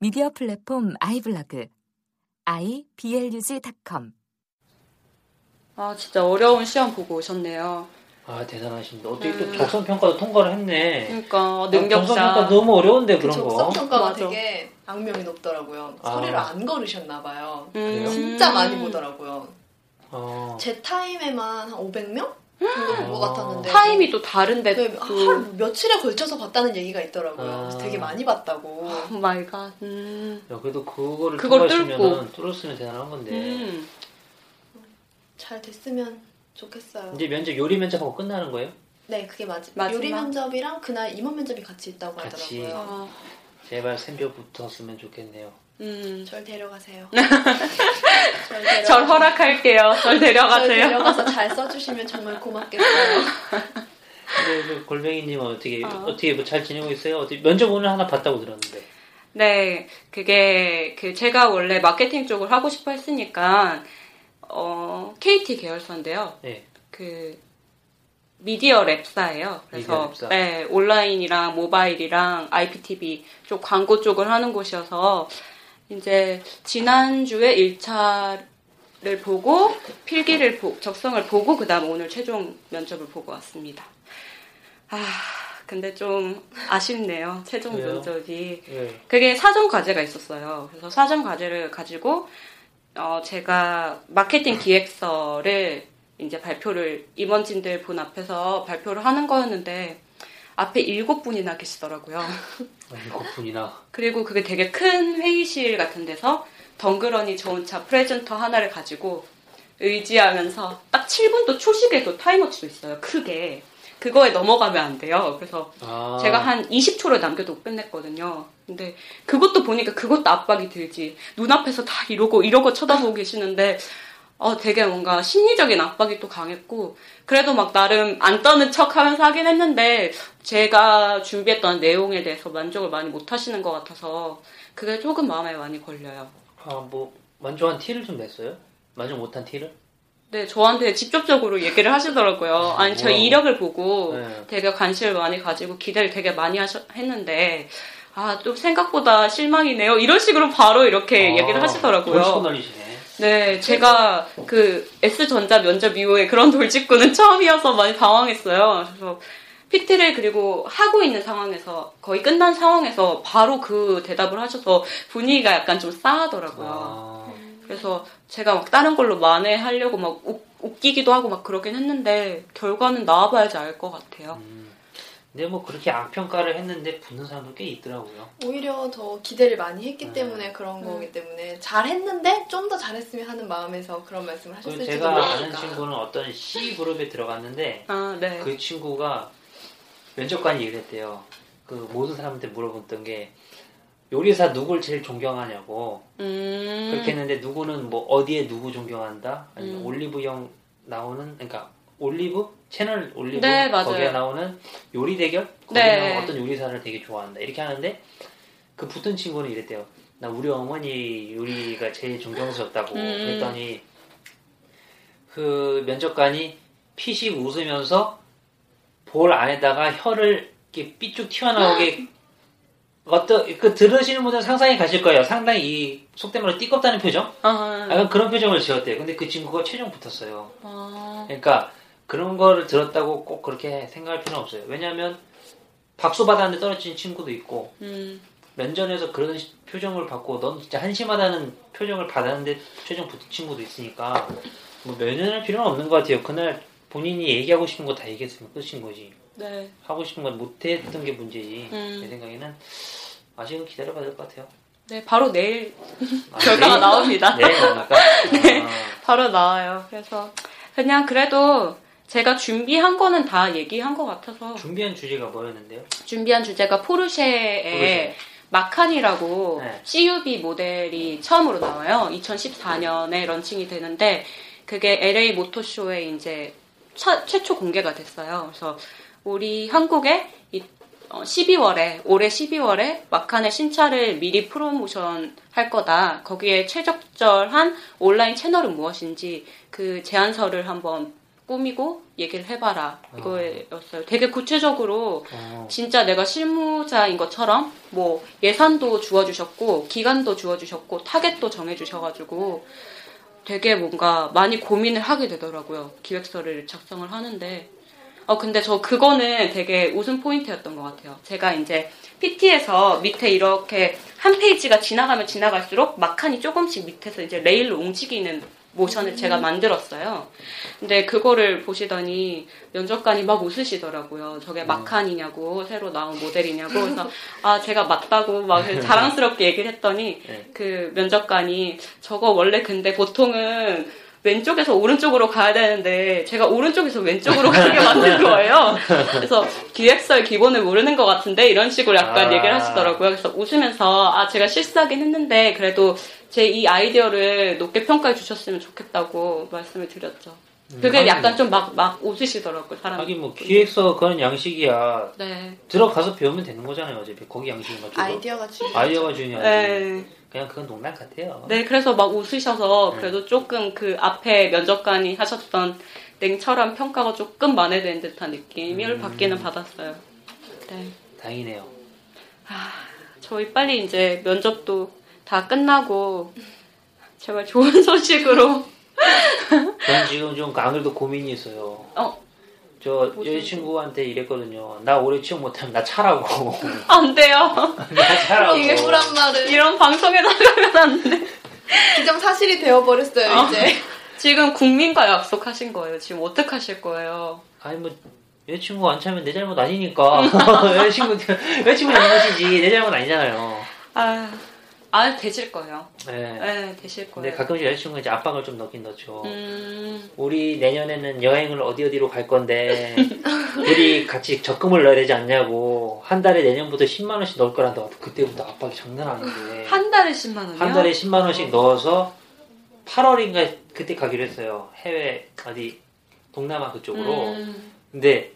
미디어 플랫폼 아이블로그 iblog.com 아, 진짜 어려운 시험 보고 오셨네요. 아 대단하십니다. 어떻게 음. 또 적성 평가도 통과를 했네. 그러니까 적성 능력자. 평가 너무 어려운데 그 그런 거. 적성 평가가 맞아. 되게 악명이 높더라고요. 아. 소리를 안 걸으셨나 봐요. 음. 진짜 많이 보더라고요. 어. 제 타임에만 한 500명 정도 본 것 아. 같았는데 타임이 또 다른데 네, 또 하루 며칠에 걸쳐서 봤다는 얘기가 있더라고요. 아. 그래서 되게 많이 봤다고. Oh my god. 음. 야, 그래도 그거를 그걸 통과하시면은 뚫었으면 대단한 건데. 음. 잘 됐으면 좋겠어요. 이제 면접 요리 면접하고 끝나는 거예요? 네, 그게 맞 마지막? 요리 면접이랑 그날 임원 면접이 같이 있다고 같이. 하더라고요. 아, 제발 샘표 붙었으면 좋겠네요. 음. 절 데려가세요. 절, 데려가- 절 허락할게요. 절절 데려가세요. 데려가서 잘 써주시면 정말 고맙겠어요. 근데 그 골뱅이님은 어떻게 어. 어. 떻게 뭐 잘 지내고 있어요? 어떻게 면접 오늘 하나 봤다고 들었는데. 네, 그게 그 제가 원래 마케팅 쪽을 하고 싶어 했으니까 어, KT 계열사인데요. 네. 그 미디어 랩사예요. 그래서 미디어 랩사. 네, 온라인이랑 모바일이랑 IPTV 쪽 광고 쪽을 하는 곳이어서 이제 지난주에 1차를 보고 필기를 보, 적성을 보고 그다음 오늘 최종 면접을 보고 왔습니다. 아, 근데 좀 아쉽네요. 최종 왜요? 면접이 네. 그게 사전 과제가 있었어요. 그래서 사전 과제를 가지고 어, 제가 마케팅 기획서를 이제 발표를 임원진들 본 앞에서 발표를 하는 거였는데 앞에 일곱 분이나 계시더라고요. 아, 일곱 분이나. 그리고 그게 되게 큰 회의실 같은 데서 덩그러니 저 혼자 프레젠터 하나를 가지고 의지하면서 딱 7분도 초식에도 타임워치도 있어요. 크게. 그거에 넘어가면 안 돼요. 그래서 아. 제가 한 20초를 남겨도 끝냈거든요. 근데 그것도 보니까 그것도 압박이 들지. 눈앞에서 다 이러고 이러고 쳐다보고 계시는데 어 되게 뭔가 심리적인 압박이 또 강했고 그래도 막 나름 안 떠는 척 하면서 하긴 했는데 제가 준비했던 내용에 대해서 만족을 많이 못 하시는 것 같아서 그게 조금 마음에 많이 걸려요. 아, 뭐 만족한 티를 좀 냈어요? 만족 못한 티를? 네, 저한테 직접적으로 얘기를 하시더라고요. 아니, 저? 이력을 보고 네. 되게 관심을 많이 가지고 기대를 되게 많이 하셨, 했는데, 아, 또 생각보다 실망이네요. 이런 식으로 바로 이렇게 아, 얘기를 하시더라고요. 네, 제가 그 S전자 면접 이후에 그런 돌직구는 처음이어서 많이 당황했어요. 그래서 PT를 그리고 하고 있는 상황에서 거의 끝난 상황에서 바로 그 대답을 하셔서 분위기가 약간 좀 싸하더라고요. 아, 그래서 제가 막 다른 걸로 만회하려고 막 웃, 웃기기도 하고 막 그러긴 했는데 결과는 나와봐야지 알 것 같아요. 음. 근데 뭐 그렇게 악평가를 했는데 붙는 사람도 꽤 있더라고요. 오히려 더 기대를 많이 했기 네. 때문에 그런 음. 거기 때문에 잘했는데 좀 더 잘했으면 하는 마음에서 그런 말씀을 하셨을지도 제가 아는 모르니까. 친구는 어떤 C 그룹에 들어갔는데 아, 네. 그 친구가 면접관이 얘기를 했대요. 그 모든 사람한테 물어봤던 게 요리사 누굴 제일 존경하냐고 음. 그렇게 했는데 누구는 뭐 어디에 누구 존경한다 아니면 음. 올리브영 나오는 그러니까 올리브 채널 올리브 네. 거기에 나오는 요리 대결 거기에 네. 나오는 어떤 요리사를 되게 좋아한다 이렇게 하는데 그 붙은 친구는 이랬대요. 나 우리 어머니 요리가 제일 존경스럽다고 음. 그랬더니 그 면접관이 피식 웃으면서 볼 안에다가 혀를 이렇게 삐쭉 튀어나오게 어떤 그 들으시는 분들은 상상이 가실 거예요. 상당히 이 속된 말로 띠껍다는 표정? 아, 약간 그런 표정을 지었대요. 근데 그 친구가 최종 붙었어요. 아, 그러니까 그런 거를 들었다고 꼭 그렇게 생각할 필요는 없어요. 왜냐하면 박수 받았는데 떨어진 친구도 있고 음, 면전에서 그런 시- 표정을 받고 넌 진짜 한심하다는 표정을 받았는데 최종 붙은 친구도 있으니까 뭐 면연할 필요는 없는 것 같아요. 그날 본인이 얘기하고 싶은 거 다 얘기했으면 끝인 거지. 네. 하고 싶은 건 못했던 게 문제지. 음. 제 생각에는 아직은 기다려봐야 될 것 같아요. 네, 바로 내일 아, 결과가 내일? 나옵니다. 내일 나니까. 아, 바로 나와요. 그래서 그냥 그래도 제가 준비한 거는 다 얘기한 것 같아서 준비한 주제가 뭐였는데요? 준비한 주제가 포르쉐의 포르쉐. 마칸이라고 네. CUV 모델이 처음으로 나와요. 2014년에 launching이 되는데 그게 LA 모터쇼에 이제 차- 최초 공개가 됐어요. 그래서 우리 한국에 이- 어, 12월에 올해 12월에 마칸의 신차를 미리 프로모션 할 거다. 거기에 최적절한 온라인 채널은 무엇인지 그 제안서를 한번 꾸미고 얘기를 해봐라 이거였어요. 되게 구체적으로 어, 진짜 내가 실무자인 것처럼 뭐 예산도 주어주셨고 기간도 주어주셨고 타겟도 정해주셔가지고 되게 뭔가 많이 고민을 하게 되더라고요. 기획서를 작성을 하는데 어 근데 저 그거는 되게 웃음 포인트였던 것 같아요. 제가 이제 PT에서 밑에 이렇게 한 페이지가 지나가면 지나갈수록 막칸이 조금씩 밑에서 이제 레일로 움직이는 모션을 제가 만들었어요. 근데 그거를 보시더니 면접관이 막 웃으시더라고요. 저게 마칸이냐고 새로 나온 모델이냐고 그래서 아 제가 맞다고 막 자랑스럽게 얘기를 했더니 네. 그 면접관이 저거 원래 근데 보통은 왼쪽에서 오른쪽으로 가야 되는데 제가 오른쪽에서 왼쪽으로 가게 만든 거예요. 그래서 기획서의 기본을 모르는 것 같은데 이런 식으로 약간 아. 얘기를 하시더라고요. 그래서 웃으면서 아 제가 실수하긴 했는데 그래도 제 이 아이디어를 높게 평가해 주셨으면 좋겠다고 말씀을 드렸죠. 그게 하긴 약간 좀막막 웃으시더라고요 사람. 하긴 뭐 기획서 그런 양식이야 네. 들어가서 배우면 되는 거잖아요 어차피 거기 양식인 거죠 아이디어가 중요하죠. 아이디어가 중요하지 네. 그냥 그건 농담 같아요 네, 그래서 막 웃으셔서 네. 그래도 조금 그 앞에 면접관이 하셨던 냉철한 평가가 조금 만회된 듯한 느낌을 음. 받기는 받았어요. 네. 다행이네요 저희 빨리 이제 면접도 다 끝나고 제발 좋은 소식으로 전 지금 좀안 그래도 고민이 있어요 어 저 여자친구한테 이랬거든요 나 올해 취업 못하면 나 차라고 안 돼요. 나 차라고 이게 불안 말을 이런 방송에 나가면 안 돼. 기정 사실이 되어버렸어요 어. 이제. 지금 국민과 약속하신 거예요. 지금 어떻게 하실 거예요? 아니 뭐 여자친구 안 차면 내 잘못 아니니까 여자친구 여자친구 잘못이지 내 잘못 아니잖아요 아, 아 되실 거예요. 네. 네, 되실 근데 거예요. 가끔씩 여자친구가 이제 압박을 좀 넣긴 넣죠. 음, 우리 내년에는 여행을 어디 어디로 갈 건데 우리 같이 적금을 넣어야 되지 않냐고. 한 달에 내년부터 10만 원씩 넣을 거란다. 그때부터 압박이 장난 아닌데. 한 달에 10만 원이요? 한 달에 10만 원씩 넣어서 8월인가 그때 가기로 했어요. 해외 어디 동남아 그쪽으로. 음, 근데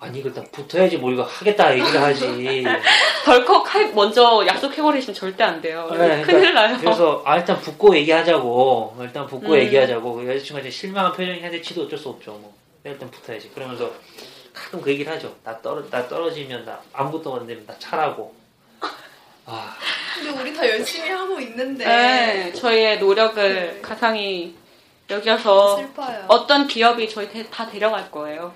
아니 이거 일단 붙어야지 뭐 이거 하겠다 얘기를 하지 덜컥 할- 먼저 약속해버리시면 절대 안 돼요. 네, 그러니까 큰일 나요. 그래서 아 일단 붙고 얘기하자고 일단 붙고 음. 얘기하자고 그 여자친구가 이제 실망한 표정이 한데 치도 어쩔 수 없죠 뭐 일단 붙어야지 그러면서 가끔 그 얘기를 하죠 나 떨어 나 떨어지면 나 아무것도 안 되면 나 차라고 아 근데 우리 다 열심히 하고 있는데 네, 저희의 노력을 가상히 여겨서 슬퍼요. 어떤 기업이 저희 대- 다 데려갈 거예요.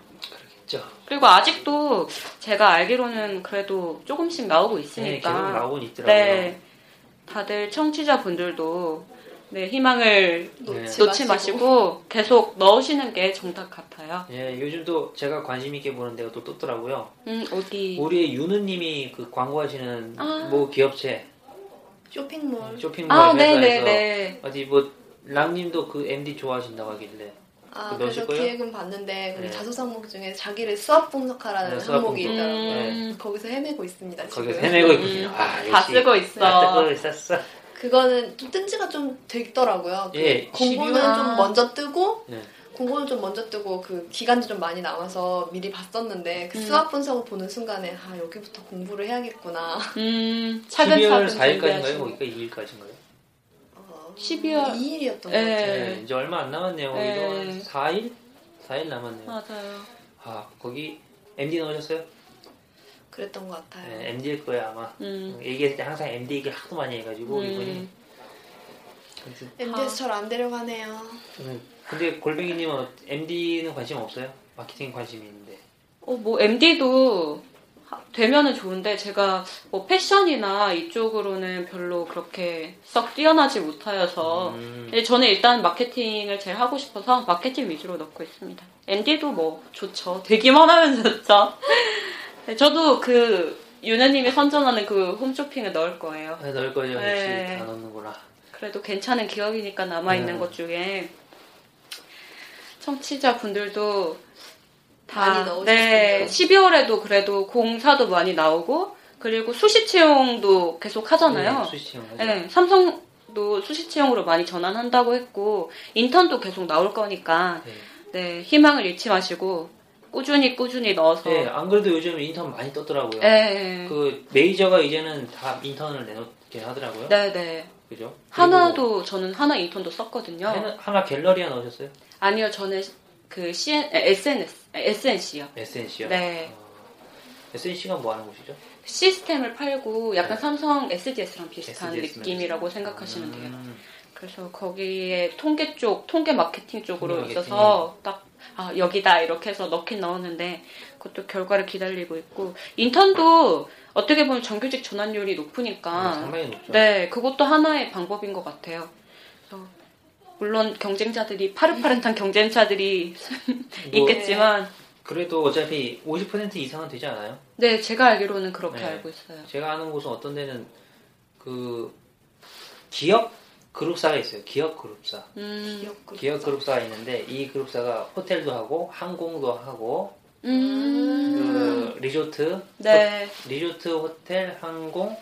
그리고 아직도 제가 알기로는 그래도 조금씩 나오고 네, 있으니까. 계속 나오곤 있더라고요 네, 다들 청취자분들도 네, 희망을 놓지, 놓지 마시고 계속 넣으시는 게 정답 같아요. 예, 요즘도 제가 관심 있게 보는 데가 또 떴더라고요 음, 어디? 우리의 유느님이 그 광고하시는 아. 뭐 기업체 쇼핑몰. 쇼핑몰 아, 회사에서 네네네. 어디 뭐 랑님도 그 MD 좋아하신다고 하길래 아, 그거 그래서 거예요? 기획은 봤는데 거기 네. 자소서 항목 중에 자기를 수학 분석하라는 네, 항목이 분석. 있더라고요. 음. 거기서 헤매고 있습니다. 지금. 거기서 헤매고 음, 있군요 아, 다 역시 쓰고 있어. 다 쓰고 있었어 그거는 좀 뜬 지가 좀 됐더라고요. 그 예, 공고는 12월. 좀 먼저 뜨고 네. 공고는 좀 먼저 뜨고 그 기간도 좀 많이 남아서 미리 봤었는데 그 음. 수학 분석을 보는 순간에 아 여기부터 공부를 해야겠구나. 음, 12월 차근차근 4일까지인가요? 준비하시고. 거기가 2일까지인가요? 어, 12월. 2일이었던 것 네. 같아요. 네. 이제 얼마 안 남았네요. 네. 거기도 한 4일? 4일 남았네요. 맞아요. 아, 거기 MD 넣으셨어요? 그랬던 것 같아요. 네, MD일 거예요, 아마. 음. 얘기했을 때 항상 MD 얘기를 하도 많이 해가지고, 음. 이분이. 아무튼, MD에서 절안 데려가네요. 음, 근데 골뱅이님은 MD는 관심 없어요? 마케팅 관심이 있는데. 어, 뭐, MD도 되면은 좋은데, 제가 뭐 패션이나 이쪽으로는 별로 그렇게 썩 뛰어나지 못하여서, 음, 근데 저는 일단 마케팅을 제일 하고 싶어서 마케팅 위주로 넣고 있습니다. MD도 뭐 좋죠. 되기만 하면 좋죠. 네, 저도 그 유나님이 선전하는 그 홈쇼핑에 넣을 거예요. 네, 넣을 거죠. 네. 역시 다 넣는구나. 그래도 괜찮은 기업이니까 남아있는 네. 것 중에 청취자분들도 다 많이 넣으셨군요. 네, 12월에도 그래도 공사도 많이 나오고 그리고 수시 채용도 계속 하잖아요. 네, 수시 채용. 네, 삼성도 수시 채용으로 많이 전환한다고 했고 인턴도 계속 나올 거니까 네. 네, 희망을 잃지 마시고 꾸준히 꾸준히 넣어서 네, 안 그래도 요즘 인턴 많이 떴더라고요. 네, 그 메이저가 이제는 다 인턴을 내놓게 하더라고요. 네, 네. 그죠? 하나도 저는 하나 인턴도 썼거든요. 하나, 하나 갤러리아 넣으셨어요? 아니요, 저는 그 CN, SNS, SNC요. SNC요? 네. SNC가 뭐 하는 곳이죠? 시스템을 팔고 약간 네. 삼성 SDS랑 비슷한 SDS 는 느낌이라고 비슷한. 생각하시면 돼요. 음, 그래서 거기에 통계 쪽, 통계 마케팅 쪽으로 통계 마케팅. 있어서 딱, 아, 여기다 이렇게 해서 넣긴 넣었는데 그것도 결과를 기다리고 있고 인턴도 어떻게 보면 정규직 전환율이 높으니까 상당히 높죠. 아, 네, 그것도 하나의 방법인 것 같아요. 그래서 물론 경쟁자들이 파릇파릇한 경쟁자들이 뭐, 있겠지만 그래도 어차피 50% 이상은 되지 않아요? 네, 제가 알기로는 그렇게 네. 알고 있어요. 제가 아는 곳은 어떤 데는 그 기업 그룹사가 있어요. 기업 그룹사. 음, 기업 그룹사가 있는데 이 그룹사가 호텔도 하고 항공도 하고 음, 그 리조트 네, 리조트 호텔 항공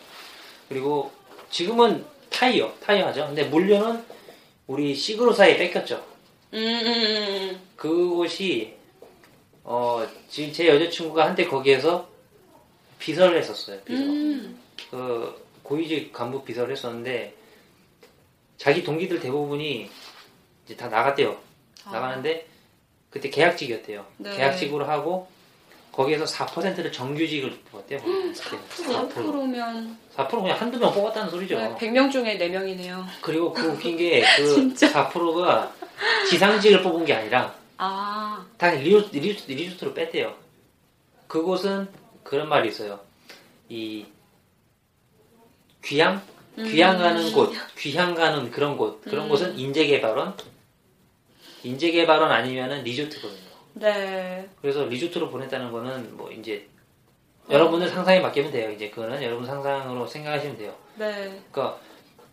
그리고 지금은 타이어 타이어 하죠. 근데 물류는 우리 시그로사에 뺏겼죠. 음, 음, 음, 그곳이 어 지금 제 여자친구가 한때 거기에서 비서를 했었어요. 비서. 음, 그 고위직 간부 비서를 했었는데 자기 동기들 대부분이 이제 다 나갔대요. 아. 나가는데 그때 계약직이었대요. 네. 계약직으로 하고 거기에서 4%를 정규직을 뽑았대요. 4%. 4%면 4% 그냥 한두 명 뽑았다는 소리죠. 네, 100명 중에 4명이네요. 그리고 그 웃긴 게 그 4%가 지상직을 뽑은 게 아니라 아, 다 리조, 리조, 리조트로 뺐대요. 그곳은 그런 말이 있어요. 이 귀향? 귀향 가는 곳, 귀향 가는 그런 곳, 그런 음. 곳은 인재개발원, 인재개발원 아니면은 리조트거든요. 네. 그래서 리조트로 보냈다는 거는 뭐 이제 여러분들 상상에 맡기면 돼요. 이제 그거는 여러분 상상으로 생각하시면 돼요. 네. 그러니까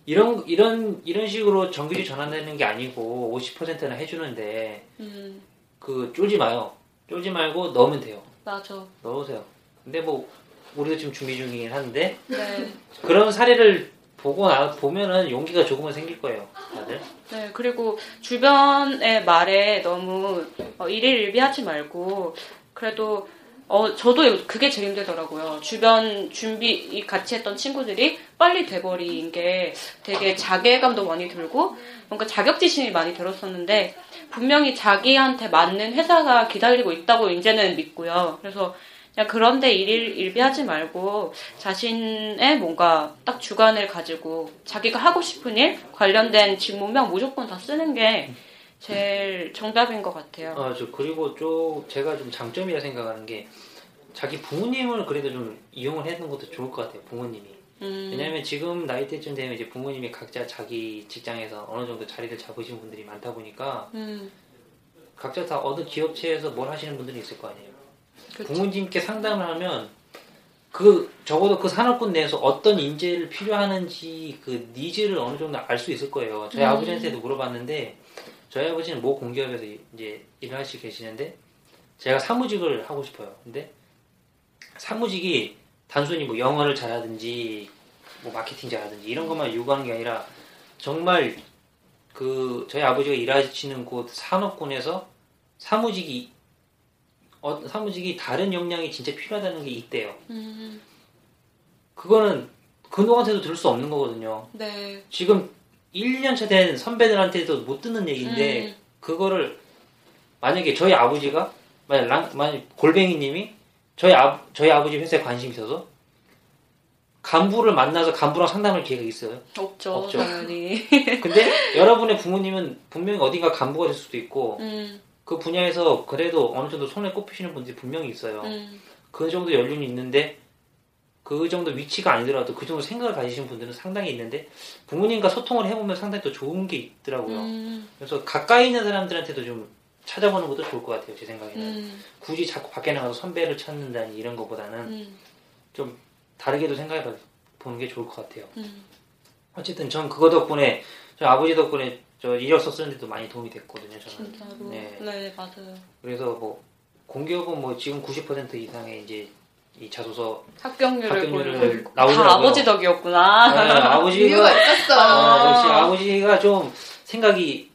이런 이런 이런 식으로 정규직 전환되는 게 아니고 50%는 해주는데 음, 그 쫄지 마요. 쫄지 말고 넣으면 돼요. 맞아. 넣으세요. 근데 뭐 우리도 지금 준비 중이긴 한데 네. 그런 사례를 보고 나 보면은 용기가 조금은 생길 거예요, 다들. 네, 그리고 주변의 말에 너무 어, 일일일비하지 말고 그래도 어 저도 그게 제일 힘들더라고요. 주변 준비 같이 했던 친구들이 빨리 돼버린 게 되게 자괴감도 많이 들고 뭔가 자격지심이 많이 들었었는데 분명히 자기한테 맞는 회사가 기다리고 있다고 이제는 믿고요. 그래서 그냥 그런데 일일 일비하지 말고 자신의 뭔가 딱 주관을 가지고 자기가 하고 싶은 일 관련된 직무명 무조건 다 쓰는 게 제일 정답인 것 같아요. 아, 저 그리고 좀 제가 좀 장점이라 생각하는 게 자기 부모님을 그래도 좀 이용을 해는 것도 좋을 것 같아요, 부모님이. 음, 왜냐면 지금 나이대쯤 되면 이제 부모님이 각자 자기 직장에서 어느 정도 자리를 잡으신 분들이 많다 보니까 음, 각자 다 어느 기업체에서 뭘 하시는 분들이 있을 거 아니에요. 그쵸. 부모님께 상담을 하면 그 적어도 그 산업군 내에서 어떤 인재를 필요하는지 그 needs를 어느 정도 알 수 있을 거예요. 저희 음. 아버지한테도 물어봤는데 저희 아버지는 모 공기업에서 이- 이제 일을 하시고 계시는데 제가 사무직을 하고 싶어요. 근데 사무직이 단순히 뭐 영어를 잘하든지 뭐 마케팅 잘하든지 이런 것만 요구하는 게 아니라 정말 그 저희 아버지가 일하시는 곳 산업군에서 사무직이 어, 사무직이 다른 역량이 진짜 필요하다는 게 있대요. 음, 그거는 그동안한테도 들을 수 없는 거거든요. 네. 지금 1년차 된 선배들한테도 못 듣는 얘기인데 음, 그거를 만약에 저희 아버지가 만약 랑, 만약 골뱅이님이 저희 아 저희 아버지 회사에 관심 있어서 간부를 만나서 간부랑 상담할 기회가 있어요. 없죠, 없죠. 당연히. 근데 여러분의 부모님은 분명히 어딘가 간부가 될 수도 있고 음, 그 분야에서 그래도 어느 정도 손에 꼽히시는 분들이 분명히 있어요. 음, 그 정도 연륜이 있는데 그 정도 위치가 아니더라도 그 정도 생각을 가지신 분들은 상당히 있는데 부모님과 소통을 해보면 상당히 또 좋은 게 있더라고요. 음, 그래서 가까이 있는 사람들한테도 좀 찾아보는 것도 좋을 것 같아요. 제 생각에는 음, 굳이 자꾸 밖에 나가서 선배를 찾는다니 이런 것보다는 음, 좀 다르게도 생각해 보는 게 좋을 것 같아요. 음. 어쨌든 전 그거 덕분에 저 아버지 덕분에 저 이력서 쓰는데도 많이 도움이 됐거든요. 저는 진짜로. 네. 네, 맞아요. 그래서 뭐 공기업은 뭐 지금 90% 이상의 이제 이 자소서 합격률을, 합격률을 나오더라고요. 다 아버지 덕이었구나. 아, 아버지가 이유가 있었어. 아, 아버지가 좀 생각이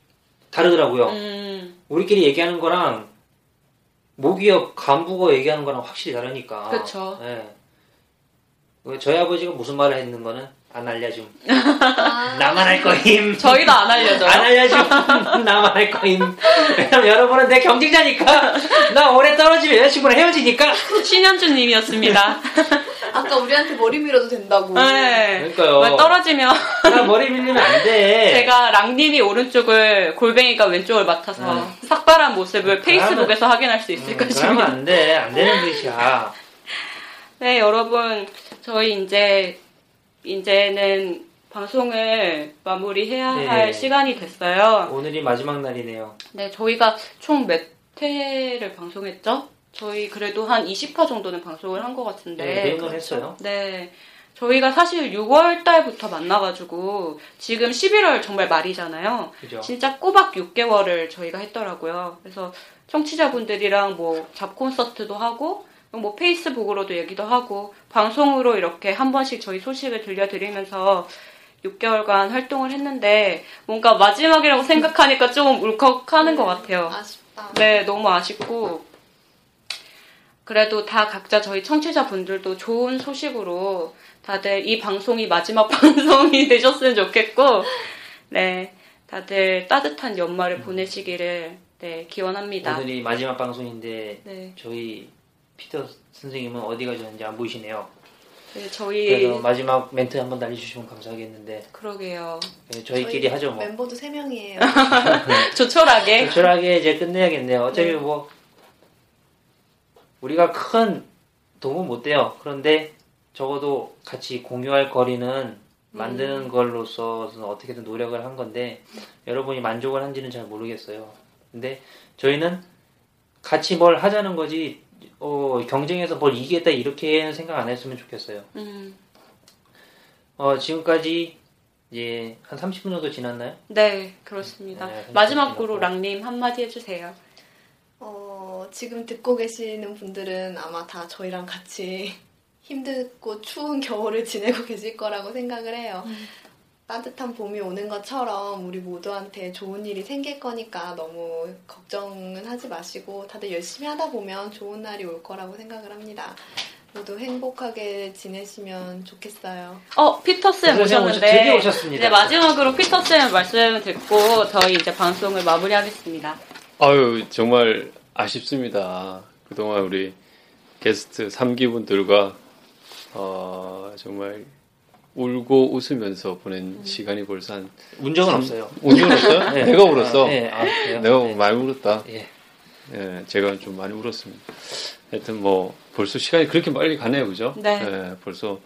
다르더라고요. 음, 우리끼리 얘기하는 거랑 모기업 간부가 얘기하는 거랑 확실히 다르니까. 그쵸. 예. 그 저희 아버지가 무슨 말을 했는 거는 안 알려줌. 아, 나만 할 거임. 저희도 안 알려줘요. 안 알려줌. 나만 할 거임. 왜냐면 여러분은 내 경쟁자니까. 나 오래 떨어지면 여자친구랑 헤어지니까. 신현주님이었습니다. 아까 우리한테 머리 밀어도 된다고. 네. 그러니까요. 왜 떨어지면 나 머리 밀리면 안 돼. 제가 랑님이 오른쪽을 골뱅이가 왼쪽을 맡아서 네. 삭발한 모습을 페이스북에서 확인할 수 있을 음, 그러면 것입니다. 안 돼. 안 되는 짓이야. 네, 여러분, 저희 이제, 이제는 방송을 마무리해야 네. 할 시간이 됐어요. 오늘이 마지막 날이네요. 네, 저희가 총 몇 회를 방송했죠? 저희 그래도 한 20화 정도는 방송을 한 것 같은데. 네, 그 정도는 했어요. 네. 저희가 사실 6월 달부터 만나가지고 지금 11월 정말 말이잖아요. 그죠? 진짜 꼬박 6개월을 저희가 했더라고요. 그래서 청취자분들이랑 뭐 잡 콘서트도 하고 뭐 페이스북으로도 얘기도 하고 방송으로 이렇게 한 번씩 저희 소식을 들려드리면서 6개월간 활동을 했는데 뭔가 마지막이라고 생각하니까 좀 울컥하는 것 같아요. 아쉽다. 네, 너무 아쉽고 그래도 다 각자 저희 청취자분들도 좋은 소식으로 다들 이 방송이 마지막 방송이 되셨으면 좋겠고 네, 다들 따뜻한 연말을 보내시기를 네, 기원합니다. 오늘이 마지막 방송인데 네, 저희 피터 선생님은 어디 가셨는지 안 보이시네요. 네, 저희 그래서 마지막 멘트 한번 날려주시면 감사하겠는데 그러게요. 네, 저희끼리 하죠 뭐. 멤버도 3명이에요. 조촐하게 조촐하게 이제 끝내야겠네요. 어차피 네. 뭐 우리가 큰 도움은 못 돼요. 그런데 적어도 같이 공유할 거리는 만드는 음. 걸로서 어떻게든 노력을 한 건데 여러분이 만족을 한지는 잘 모르겠어요. 근데 저희는 같이 뭘 하자는 거지 어, 경쟁에서 뭘 이기겠다 이렇게 생각 안 했으면 좋겠어요. 음, 어, 지금까지 이제 한 30분 정도 지났나요? 네, 그렇습니다. 네, 마지막으로. 랑님 한마디 해주세요. 어, 지금 듣고 계시는 분들은 아마 다 저희랑 같이 힘들고 추운 겨울을 지내고 계실 거라고 생각을 해요. 따뜻한 봄이 오는 것처럼 우리 모두한테 좋은 일이 생길 거니까 너무 걱정은 하지 마시고 다들 열심히 하다 보면 좋은 날이 올 거라고 생각을 합니다. 모두 행복하게 지내시면 좋겠어요. 어, 피터쌤 오셨- 오셨는데 드디어 오셨습니다. 네, 마지막으로 피터쌤 말씀 듣고 저희 이제 방송을 마무리하겠습니다. 아유, 정말 아쉽습니다. 그동안 우리 게스트 3기분들과 어, 정말 울고 웃으면서 보낸 시간이 벌써 한 운 적은 삼- 없어요. 운전 울었어요? 네. 내가 울었어. 아, 네. 아? 내가 네. 많이 울었다. 예. 예, 제가 좀 많이 울었습니다. 하여튼 뭐 벌써 시간이 그렇게 빨리 가네요, 그죠? 네. 예, 벌써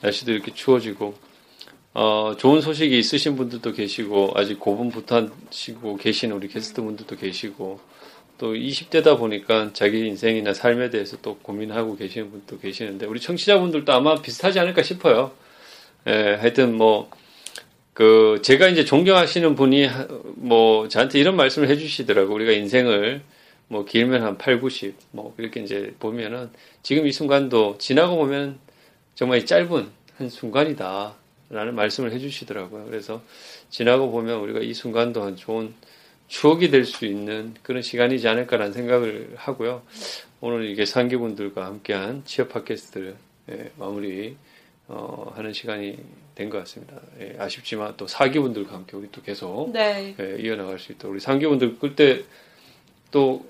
날씨도 이렇게 추워지고 어, 좋은 소식이 있으신 분들도 계시고 아직 고분부탄시고 계시는 우리 게스트 분들도 계시고 또 20대다 보니까 자기 인생이나 삶에 대해서 또 고민하고 계시는 분도 계시는데 우리 청취자분들도 아마 비슷하지 않을까 싶어요. 예, 하여튼 뭐 그 제가 이제 존경하시는 분이 하- 뭐 저한테 이런 말씀을 해주시더라고 우리가 인생을 뭐 길면 한 8, 90, 뭐 그렇게 이제 보면은 지금 이 순간도 지나고 보면 정말 짧은 한 순간이다 라는 말씀을 해주시더라고요. 그래서 지나고 보면 우리가 이 순간도 한 좋은 추억이 될 수 있는 그런 시간이지 않을까라는 생각을 하고요. 오늘 이게 상기분들과 함께한 취업 팟캐스트를 예, 마무리 어, 하는 시간이 된 것 같습니다. 예, 아쉽지만 또 사기분들과 함께 우리 또 계속 네. 예, 이어나갈 수 있도록 우리 상기분들 그때 또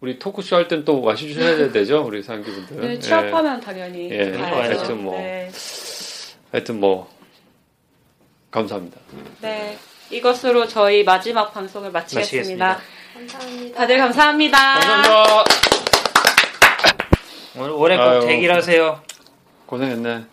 우리 토크쇼 할 땐 또 와주셔야 되죠 우리 상기분들. 네, 취업하면 당연히 예, 가야죠. 하여튼 뭐. 네. 예, 하여튼 뭐 감사합니다. 네. 이것으로 저희 마지막 방송을 마치겠습니다. 마치겠습니다. 감사합니다. 다들 감사합니다. 감사합니다. 오늘 올해 꼭 아유. 대기하세요. 고생했네.